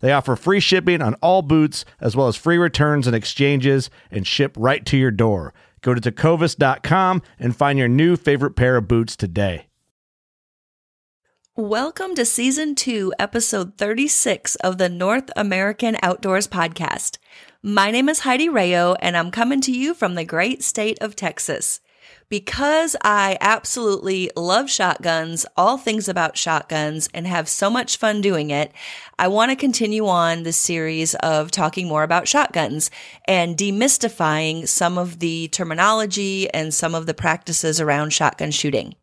They offer free shipping on all boots, as well as free returns and exchanges, and ship right to your door. Go to tecovas.com and find your new favorite pair of boots today. Welcome to Season 2, Episode 36 of the North American Outdoors Podcast. My name is Heidi Rao, and I'm coming to you from the great state of Texas. Because I absolutely love shotguns, all things about shotguns, and have so much fun doing it, I want to continue on this series of talking more about shotguns and demystifying some of the terminology and some of the practices around shotgun shooting.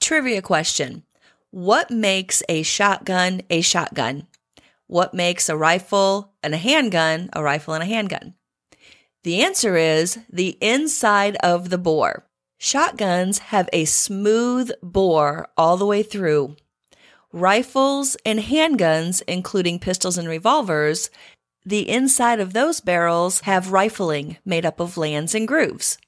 Trivia question What makes a shotgun a shotgun? What makes a rifle and a handgun a rifle and a handgun? The answer is the inside of the bore. Shotguns have a smooth bore all the way through. Rifles and handguns, including pistols and revolvers, the inside of those barrels have rifling made up of lands and grooves.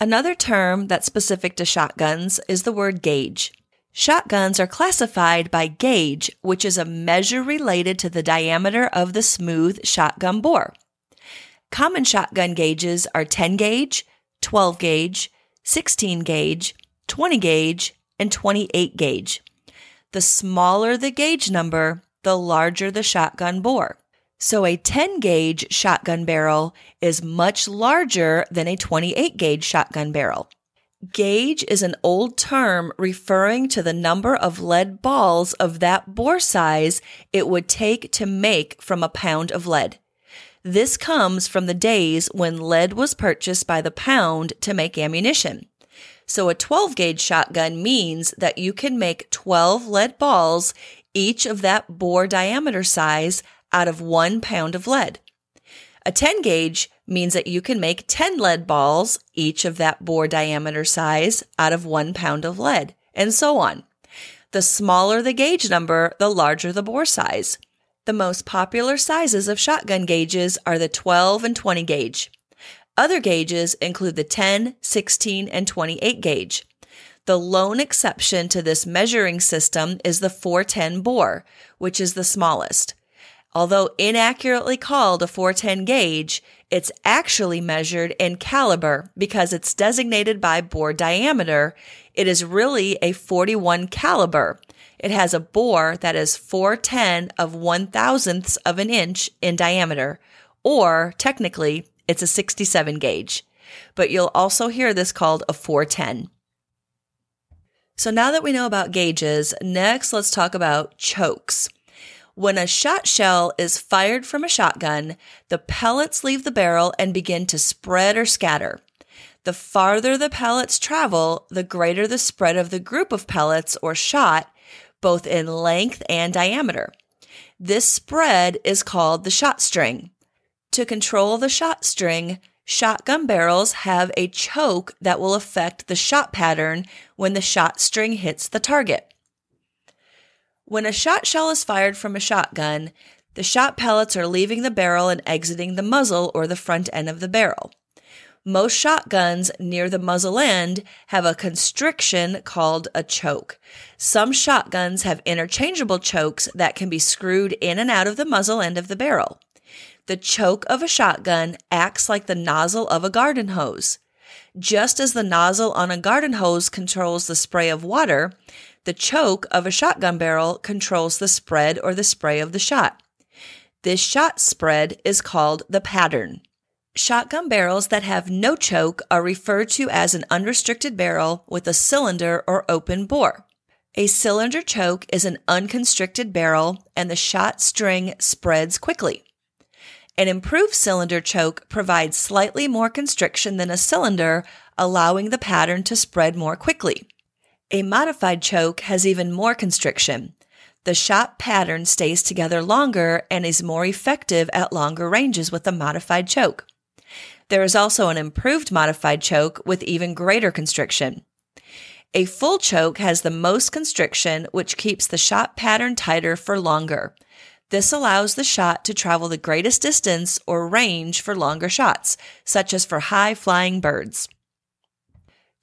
Another term that's specific to shotguns is the word gauge. Shotguns are classified by gauge, which is a measure related to the diameter of the smooth shotgun bore. Common shotgun gauges are 10 gauge, 12 gauge, 16 gauge, 20 gauge, and 28 gauge. The smaller the gauge number, the larger the shotgun bore. So a 10 gauge shotgun barrel is much larger than a 28 gauge shotgun barrel. Gauge is an old term referring to the number of lead balls of that bore size it would take to make from a pound of lead. This comes from the days when lead was purchased by the pound to make ammunition. So a 12 gauge shotgun means that you can make 12 lead balls, each of that bore diameter size, out of one pound of lead. A 10 gauge means that you can make 10 lead balls, each of that bore diameter size, out of one pound of lead, and so on. The smaller the gauge number, the larger the bore size. The most popular sizes of shotgun gauges are the 12 and 20 gauge. Other gauges include the 10, 16, and 28 gauge. The lone exception to this measuring system is the 410 bore, which is the smallest. Although inaccurately called a 410 gauge, it's actually measured in caliber because it's designated by bore diameter. It is really a 41 caliber, it has a bore that is 410 of one thousandths of an inch in diameter, or technically, it's a 67 gauge. But you'll also hear this called a 410. So now that we know about gauges, next let's talk about chokes. When a shot shell is fired from a shotgun, the pellets leave the barrel and begin to spread or scatter. The farther the pellets travel, the greater the spread of the group of pellets or shot both in length and diameter. This spread is called the shot string. To control the shot string, shotgun barrels have a choke that will affect the shot pattern when the shot string hits the target. When a shot shell is fired from a shotgun, the shot pellets are leaving the barrel and exiting the muzzle or the front end of the barrel. Most shotguns near the muzzle end have a constriction called a choke. Some shotguns have interchangeable chokes that can be screwed in and out of the muzzle end of the barrel. The choke of a shotgun acts like the nozzle of a garden hose. Just as the nozzle on a garden hose controls the spray of water, the choke of a shotgun barrel controls the spread or the spray of the shot. This shot spread is called the pattern. Shotgun barrels that have no choke are referred to as an unrestricted barrel with a cylinder or open bore. A cylinder choke is an unconstricted barrel and the shot string spreads quickly. An improved cylinder choke provides slightly more constriction than a cylinder, allowing the pattern to spread more quickly. A modified choke has even more constriction. The shot pattern stays together longer and is more effective at longer ranges with a modified choke. There is also an improved modified choke with even greater constriction. A full choke has the most constriction, which keeps the shot pattern tighter for longer. This allows the shot to travel the greatest distance or range for longer shots, such as for high flying birds.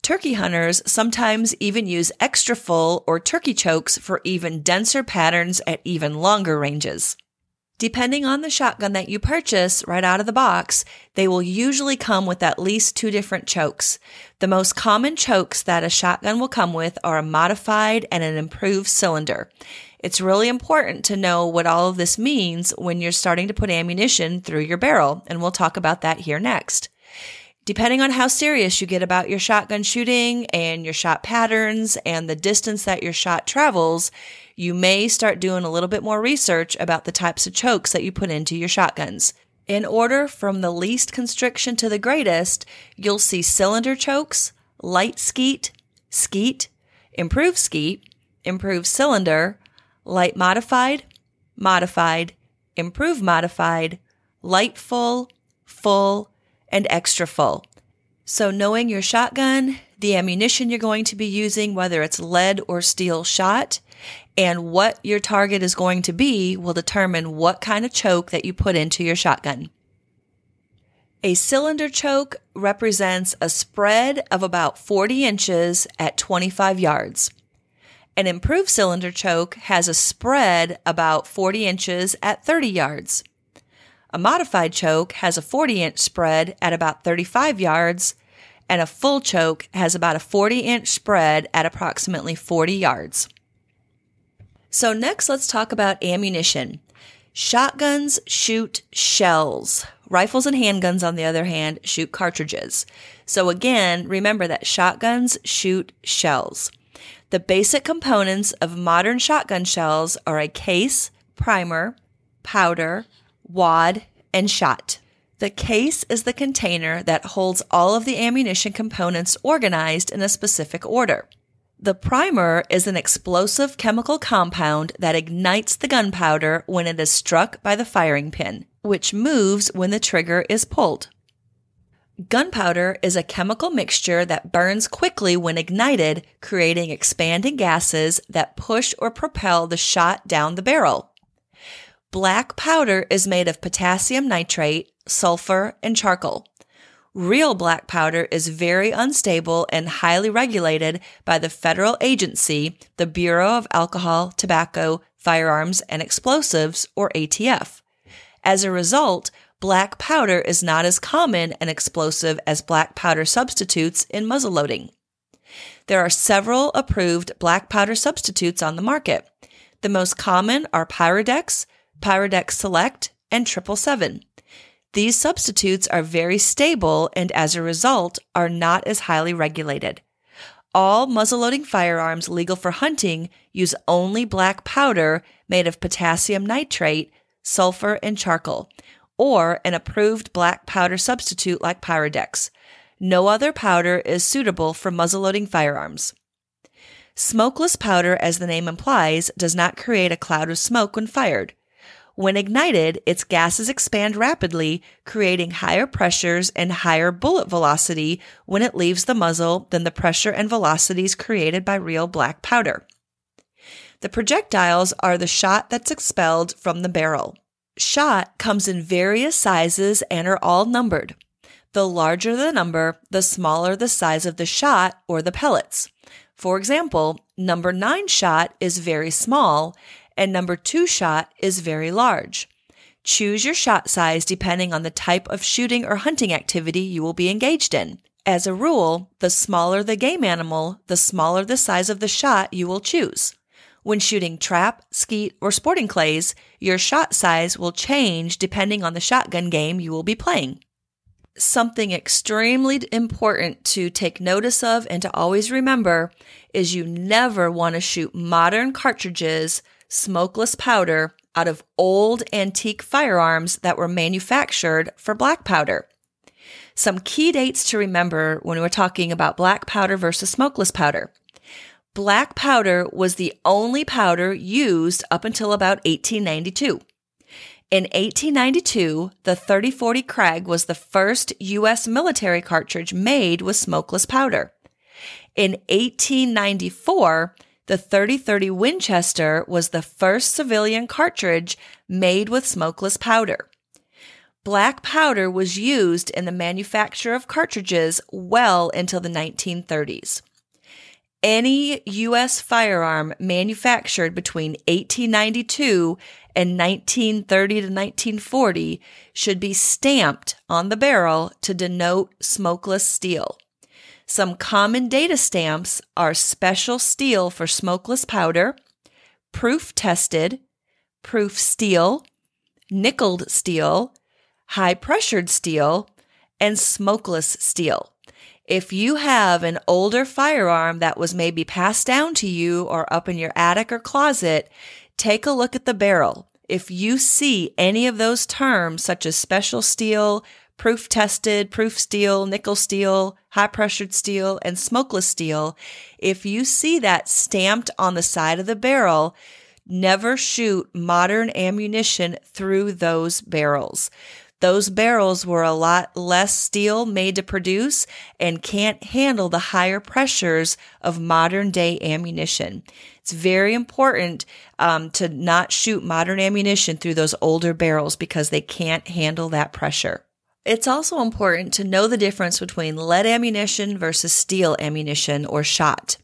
Turkey hunters sometimes even use extra full or turkey chokes for even denser patterns at even longer ranges. Depending on the shotgun that you purchase right out of the box, they will usually come with at least two different chokes. The most common chokes that a shotgun will come with are a modified and an improved cylinder. It's really important to know what all of this means when you're starting to put ammunition through your barrel, and we'll talk about that here next. Depending on how serious you get about your shotgun shooting and your shot patterns and the distance that your shot travels, you may start doing a little bit more research about the types of chokes that you put into your shotguns. In order from the least constriction to the greatest, you'll see cylinder chokes, light skeet, skeet, improved skeet, improved cylinder, light modified, modified, improved modified, light full, full, and extra full. So knowing your shotgun, the ammunition you're going to be using, whether it's lead or steel shot, and what your target is going to be will determine what kind of choke that you put into your shotgun. A cylinder choke represents a spread of about 40 inches at 25 yards. An improved cylinder choke has a spread about 40 inches at 30 yards. A modified choke has a 40 inch spread at about 35 yards, and a full choke has about a 40 inch spread at approximately 40 yards. So, next, let's talk about ammunition. Shotguns shoot shells. Rifles and handguns, on the other hand, shoot cartridges. So, again, remember that shotguns shoot shells. The basic components of modern shotgun shells are a case, primer, powder, wad, and shot. The case is the container that holds all of the ammunition components organized in a specific order. The primer is an explosive chemical compound that ignites the gunpowder when it is struck by the firing pin, which moves when the trigger is pulled. Gunpowder is a chemical mixture that burns quickly when ignited, creating expanding gases that push or propel the shot down the barrel. Black powder is made of potassium nitrate, sulfur, and charcoal. Real black powder is very unstable and highly regulated by the federal agency, the Bureau of Alcohol, Tobacco, Firearms, and Explosives, or ATF. As a result, black powder is not as common an explosive as black powder substitutes in muzzleloading. There are several approved black powder substitutes on the market. The most common are Pyrodex, Pyrodex Select, and 777. These substitutes are very stable and as a result are not as highly regulated. All muzzleloading firearms legal for hunting use only black powder made of potassium nitrate, sulfur, and charcoal, or an approved black powder substitute like Pyrodex. No other powder is suitable for muzzleloading firearms. Smokeless powder, as the name implies, does not create a cloud of smoke when fired. When ignited, its gases expand rapidly, creating higher pressures and higher bullet velocity when it leaves the muzzle than the pressure and velocities created by real black powder. The projectiles are the shot that's expelled from the barrel. Shot comes in various sizes and are all numbered. The larger the number, the smaller the size of the shot or the pellets. For example, number nine shot is very small and number two shot is very large. Choose your shot size depending on the type of shooting or hunting activity you will be engaged in. As a rule, the smaller the game animal, the smaller the size of the shot you will choose. When shooting trap, skeet, or sporting clays, your shot size will change depending on the shotgun game you will be playing. Something extremely important to take notice of and to always remember is you never want to shoot modern cartridges, smokeless powder, out of old antique firearms that were manufactured for black powder. Some key dates to remember when we're talking about black powder versus smokeless powder. Black powder was the only powder used up until about 1892. In 1892, the 3040 Krag was the first U.S. military cartridge made with smokeless powder. In 1894, the 3030 Winchester was the first civilian cartridge made with smokeless powder. Black powder was used in the manufacture of cartridges well until the 1930s. Any U.S. firearm manufactured between 1892 and 1930 to 1940 should be stamped on the barrel to denote smokeless steel. Some common data stamps are special steel for smokeless powder, proof tested, proof steel, nickeled steel, high pressured steel, and smokeless steel. If you have an older firearm that was maybe passed down to you or up in your attic or closet, take a look at the barrel. If you see any of those terms, such as special steel, proof tested, proof steel, nickel steel, high pressured steel, and smokeless steel, if you see that stamped on the side of the barrel, never shoot modern ammunition through those barrels. Those barrels were a lot less steel made to produce and can't handle the higher pressures of modern day ammunition. It's very important um, to not shoot modern ammunition through those older barrels because they can't handle that pressure. It's also important to know the difference between lead ammunition versus steel ammunition or shot.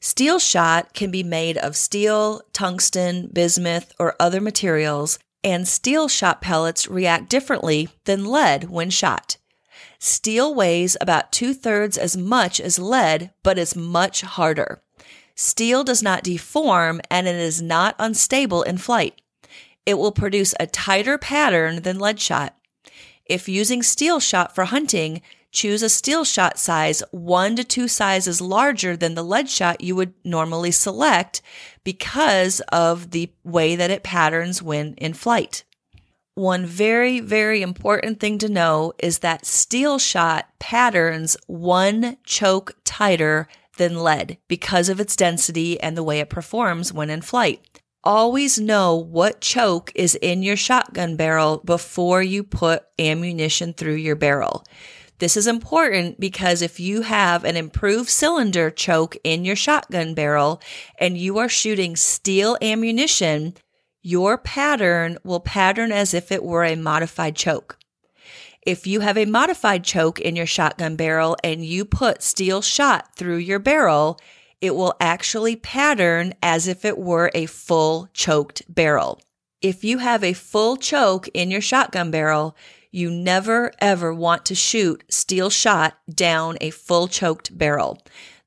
Steel shot can be made of steel, tungsten, bismuth, or other materials, and steel shot pellets react differently than lead when shot. Steel weighs about two thirds as much as lead, but is much harder. Steel does not deform and it is not unstable in flight. It will produce a tighter pattern than lead shot. If using steel shot for hunting, choose a steel shot size one to two sizes larger than the lead shot you would normally select because of the way that it patterns when in flight. One very, very important thing to know is that steel shot patterns one choke tighter than lead because of its density and the way it performs when in flight always know what choke is in your shotgun barrel before you put ammunition through your barrel. This is important because if you have an improved cylinder choke in your shotgun barrel and you are shooting steel ammunition, your pattern will pattern as if it were a modified choke. If you have a modified choke in your shotgun barrel and you put steel shot through your barrel, it will actually pattern as if it were a full choked barrel. If you have a full choke in your shotgun barrel, you never ever want to shoot steel shot down a full choked barrel.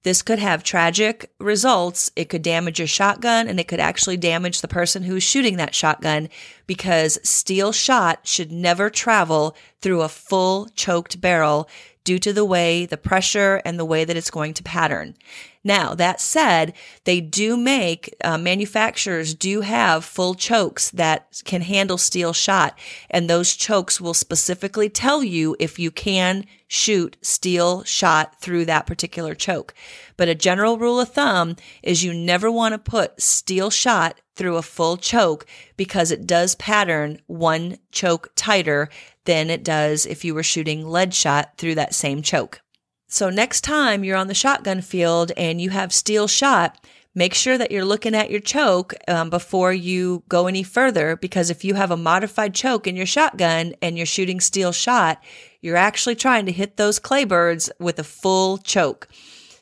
This could have tragic results. It could damage your shotgun and it could actually damage the person who's shooting that shotgun because steel shot should never travel through a full choked barrel due to the way the pressure and the way that it's going to pattern. Now, that said, they do make, uh, manufacturers do have full chokes that can handle steel shot. And those chokes will specifically tell you if you can shoot steel shot through that particular choke. But a general rule of thumb is you never want to put steel shot through a full choke because it does pattern one choke tighter than it does if you were shooting lead shot through that same choke. So next time you're on the shotgun field and you have steel shot, make sure that you're looking at your choke um, before you go any further because if you have a modified choke in your shotgun and you're shooting steel shot, You're actually trying to hit those clay birds with a full choke.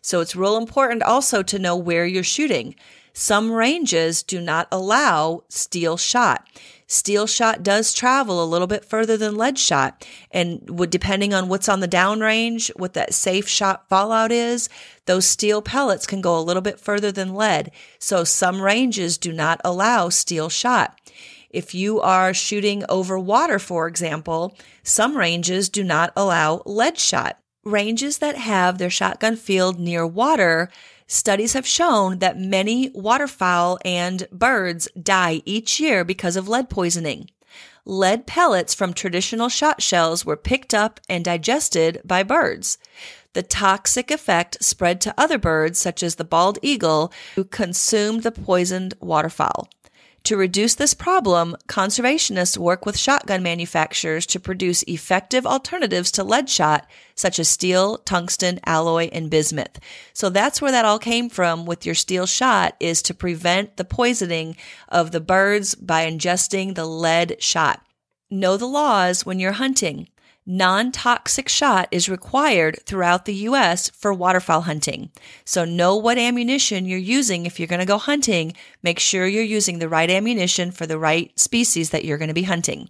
So it's real important also to know where you're shooting. Some ranges do not allow steel shot. Steel shot does travel a little bit further than lead shot. And would, depending on what's on the downrange, what that safe shot fallout is, those steel pellets can go a little bit further than lead. So some ranges do not allow steel shot. If you are shooting over water, for example, some ranges do not allow lead shot. Ranges that have their shotgun field near water Studies have shown that many waterfowl and birds die each year because of lead poisoning. Lead pellets from traditional shot shells were picked up and digested by birds. The toxic effect spread to other birds, such as the bald eagle, who consumed the poisoned waterfowl. To reduce this problem, conservationists work with shotgun manufacturers to produce effective alternatives to lead shot, such as steel, tungsten, alloy, and bismuth. So that's where that all came from with your steel shot is to prevent the poisoning of the birds by ingesting the lead shot. Know the laws when you're hunting non toxic shot is required throughout the U.S. for waterfowl hunting. So know what ammunition you're using if you're going to go hunting. Make sure you're using the right ammunition for the right species that you're going to be hunting.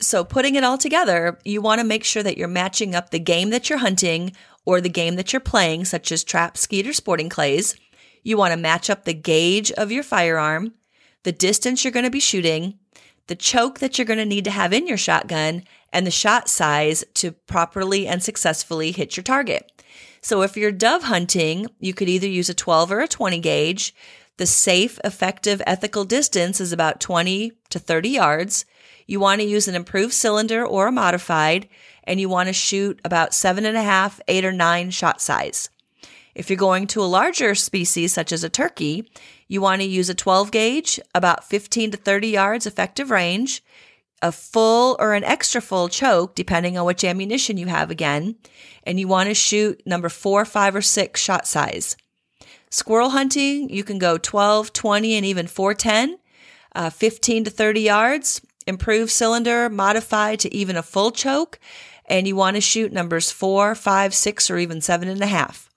So, putting it all together, you want to make sure that you're matching up the game that you're hunting or the game that you're playing, such as trap, skeet, or sporting clays. You want to match up the gauge of your firearm, the distance you're going to be shooting, the choke that you're going to need to have in your shotgun, and the shot size to properly and successfully hit your target. So if you're dove hunting, you could either use a 12 or a 20 gauge. The safe, effective, ethical distance is about 20 to 30 yards. You want to use an improved cylinder or a modified, and you want to shoot about seven and a half, eight or nine shot size. If you're going to a larger species, such as a turkey, you want to use a 12 gauge, about 15 to 30 yards effective range a full or an extra full choke, depending on which ammunition you have again, and you want to shoot number four, five, or six shot size. Squirrel hunting, you can go 12, 20, and even 410, uh, 15 to 30 yards, improved cylinder, modified to even a full choke, and you want to shoot numbers four, five, six, or even seven and a half.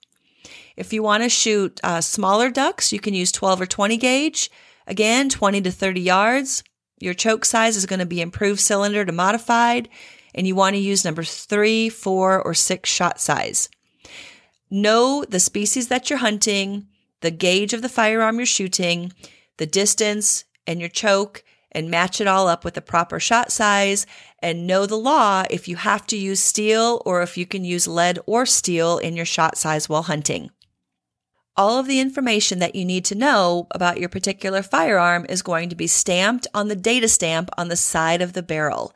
If you want to shoot uh, smaller ducks, you can use 12 or 20 gauge. Again, 20 to 30 yards. Your choke size is going to be improved cylinder to modified, and you want to use number three, four, or six shot size. Know the species that you're hunting, the gauge of the firearm you're shooting, the distance, and your choke, and match it all up with the proper shot size. And know the law if you have to use steel or if you can use lead or steel in your shot size while hunting. All of the information that you need to know about your particular firearm is going to be stamped on the data stamp on the side of the barrel.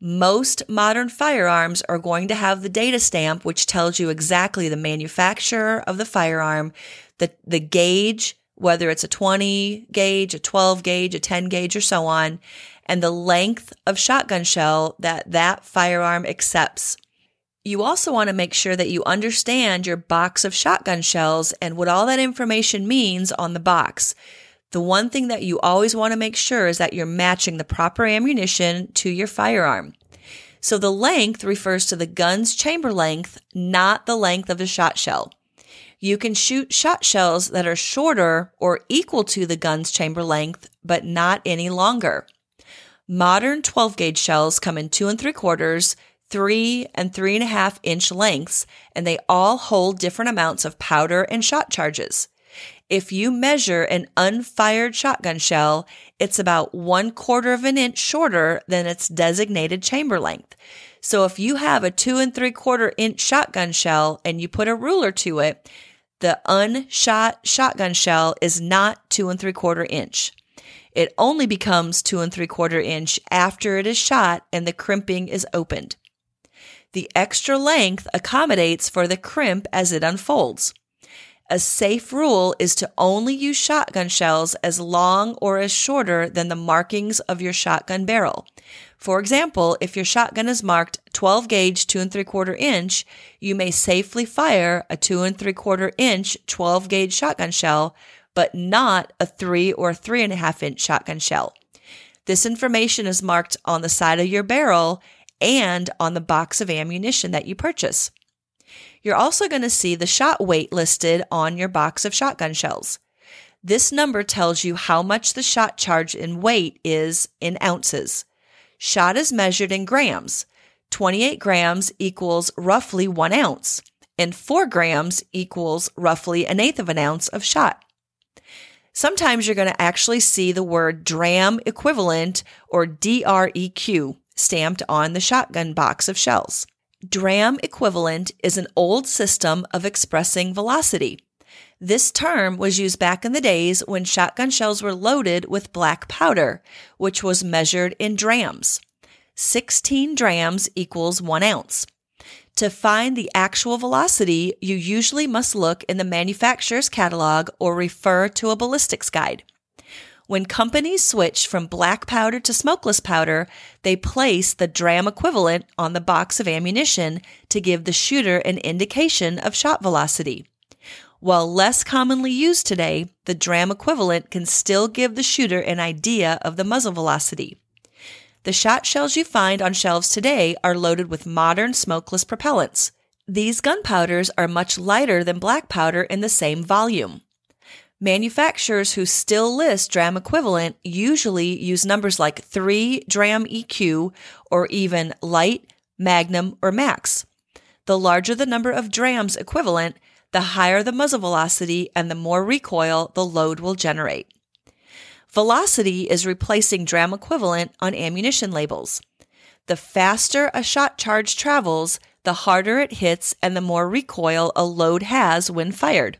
Most modern firearms are going to have the data stamp, which tells you exactly the manufacturer of the firearm, the, the gauge, whether it's a 20 gauge, a 12 gauge, a 10 gauge, or so on, and the length of shotgun shell that that firearm accepts. You also want to make sure that you understand your box of shotgun shells and what all that information means on the box. The one thing that you always want to make sure is that you're matching the proper ammunition to your firearm. So the length refers to the gun's chamber length, not the length of the shot shell. You can shoot shot shells that are shorter or equal to the gun's chamber length, but not any longer. Modern 12 gauge shells come in two and three quarters, three and three and a half inch lengths, and they all hold different amounts of powder and shot charges. If you measure an unfired shotgun shell, it's about one quarter of an inch shorter than its designated chamber length. So if you have a two and three quarter inch shotgun shell and you put a ruler to it, the unshot shotgun shell is not two and three quarter inch. It only becomes two and three quarter inch after it is shot and the crimping is opened. The extra length accommodates for the crimp as it unfolds. A safe rule is to only use shotgun shells as long or as shorter than the markings of your shotgun barrel. For example, if your shotgun is marked 12 gauge 2 and 3 quarter inch, you may safely fire a 2 and 3 quarter inch 12 gauge shotgun shell, but not a 3 or 3.5 inch shotgun shell. This information is marked on the side of your barrel and on the box of ammunition that you purchase. You're also going to see the shot weight listed on your box of shotgun shells. This number tells you how much the shot charge in weight is in ounces. Shot is measured in grams. 28 grams equals roughly one ounce, and 4 grams equals roughly an eighth of an ounce of shot. Sometimes you're going to actually see the word dram equivalent or DREQ stamped on the shotgun box of shells. Dram equivalent is an old system of expressing velocity. This term was used back in the days when shotgun shells were loaded with black powder, which was measured in drams. 16 drams equals one ounce. To find the actual velocity, you usually must look in the manufacturer's catalog or refer to a ballistics guide. When companies switch from black powder to smokeless powder, they place the dram equivalent on the box of ammunition to give the shooter an indication of shot velocity. While less commonly used today, the dram equivalent can still give the shooter an idea of the muzzle velocity. The shot shells you find on shelves today are loaded with modern smokeless propellants. These gunpowders are much lighter than black powder in the same volume. Manufacturers who still list dram equivalent usually use numbers like 3 dram EQ or even light, magnum, or max. The larger the number of drams equivalent, the higher the muzzle velocity and the more recoil the load will generate. Velocity is replacing dram equivalent on ammunition labels. The faster a shot charge travels, the harder it hits and the more recoil a load has when fired.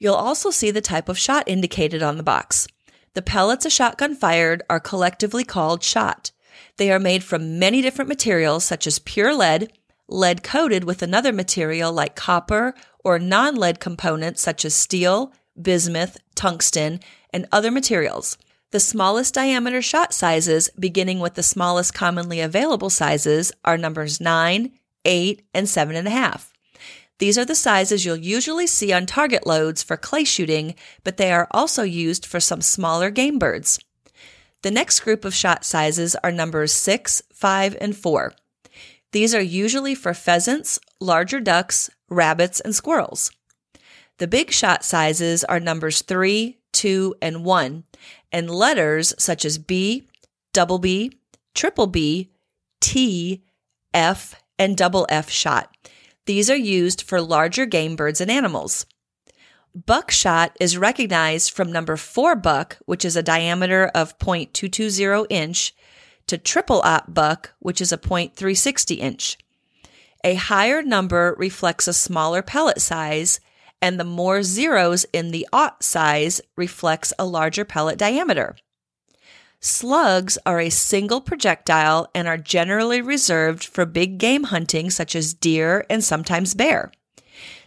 You'll also see the type of shot indicated on the box. The pellets a shotgun fired are collectively called shot. They are made from many different materials such as pure lead, lead coated with another material like copper or non lead components such as steel, bismuth, tungsten, and other materials. The smallest diameter shot sizes, beginning with the smallest commonly available sizes, are numbers 9, 8, and 7.5. These are the sizes you'll usually see on target loads for clay shooting, but they are also used for some smaller game birds. The next group of shot sizes are numbers 6, 5, and 4. These are usually for pheasants, larger ducks, rabbits, and squirrels. The big shot sizes are numbers 3, 2, and 1, and letters such as B, double B, triple B, T, F, and double F shot. These are used for larger game birds and animals. Buckshot is recognized from number 4 buck, which is a diameter of 0.220 inch, to triple aught buck, which is a 0.360 inch. A higher number reflects a smaller pellet size, and the more zeros in the aught size reflects a larger pellet diameter. Slugs are a single projectile and are generally reserved for big game hunting such as deer and sometimes bear.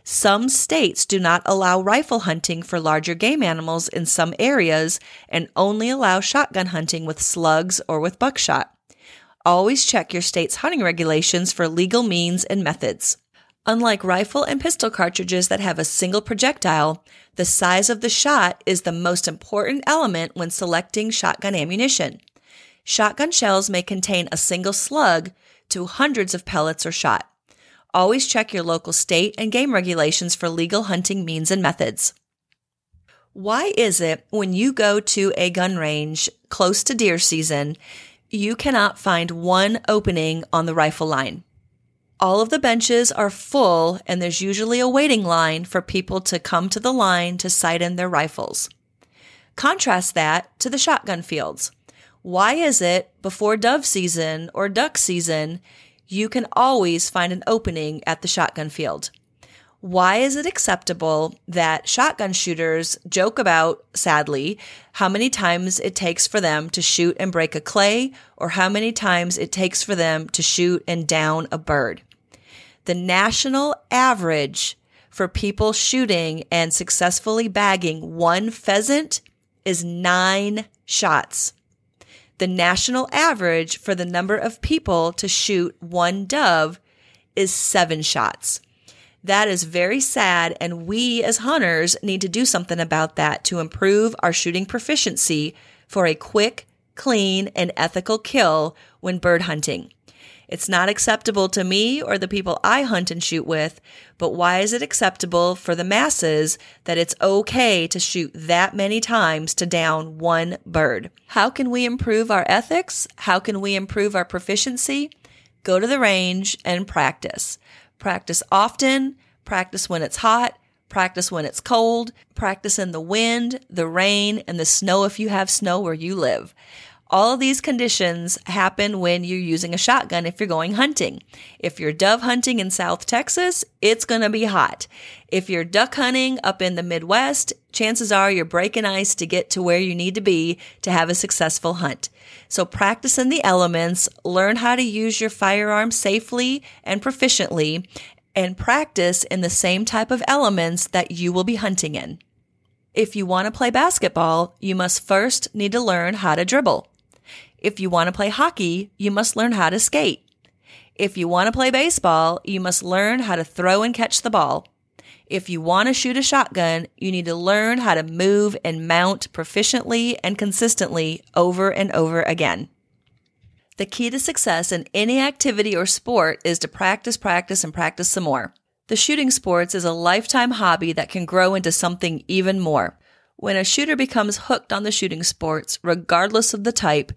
Some states do not allow rifle hunting for larger game animals in some areas and only allow shotgun hunting with slugs or with buckshot. Always check your state's hunting regulations for legal means and methods. Unlike rifle and pistol cartridges that have a single projectile, the size of the shot is the most important element when selecting shotgun ammunition. Shotgun shells may contain a single slug to hundreds of pellets or shot. Always check your local state and game regulations for legal hunting means and methods. Why is it when you go to a gun range close to deer season, you cannot find one opening on the rifle line? All of the benches are full, and there's usually a waiting line for people to come to the line to sight in their rifles. Contrast that to the shotgun fields. Why is it before dove season or duck season, you can always find an opening at the shotgun field? Why is it acceptable that shotgun shooters joke about, sadly, how many times it takes for them to shoot and break a clay or how many times it takes for them to shoot and down a bird? The national average for people shooting and successfully bagging one pheasant is nine shots. The national average for the number of people to shoot one dove is seven shots. That is very sad, and we as hunters need to do something about that to improve our shooting proficiency for a quick, clean, and ethical kill when bird hunting. It's not acceptable to me or the people I hunt and shoot with, but why is it acceptable for the masses that it's okay to shoot that many times to down one bird? How can we improve our ethics? How can we improve our proficiency? Go to the range and practice. Practice often, practice when it's hot, practice when it's cold, practice in the wind, the rain, and the snow if you have snow where you live. All of these conditions happen when you're using a shotgun if you're going hunting. If you're dove hunting in South Texas, it's going to be hot. If you're duck hunting up in the Midwest, chances are you're breaking ice to get to where you need to be to have a successful hunt. So practice in the elements, learn how to use your firearm safely and proficiently, and practice in the same type of elements that you will be hunting in. If you want to play basketball, you must first need to learn how to dribble. If you want to play hockey, you must learn how to skate. If you want to play baseball, you must learn how to throw and catch the ball. If you want to shoot a shotgun, you need to learn how to move and mount proficiently and consistently over and over again. The key to success in any activity or sport is to practice, practice, and practice some more. The shooting sports is a lifetime hobby that can grow into something even more. When a shooter becomes hooked on the shooting sports, regardless of the type,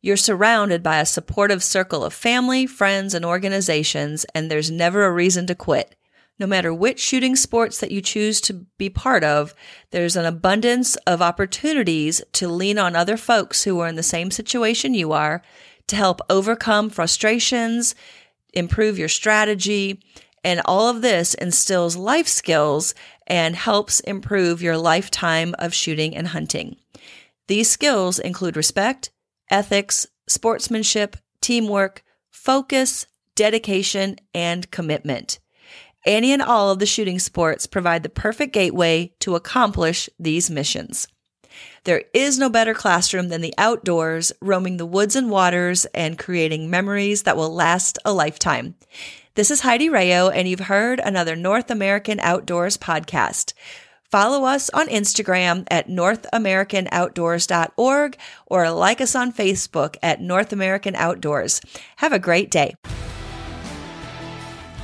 you're surrounded by a supportive circle of family, friends, and organizations, and there's never a reason to quit. No matter which shooting sports that you choose to be part of, there's an abundance of opportunities to lean on other folks who are in the same situation you are to help overcome frustrations, improve your strategy, and all of this instills life skills and helps improve your lifetime of shooting and hunting. These skills include respect, ethics, sportsmanship, teamwork, focus, dedication, and commitment. Any and all of the shooting sports provide the perfect gateway to accomplish these missions. There is no better classroom than the outdoors, roaming the woods and waters and creating memories that will last a lifetime. This is Heidi Rao, and you've heard another North American Outdoors podcast. Follow us on Instagram at NorthAmericanOutdoors.org or like us on Facebook at North American Outdoors. Have a great day.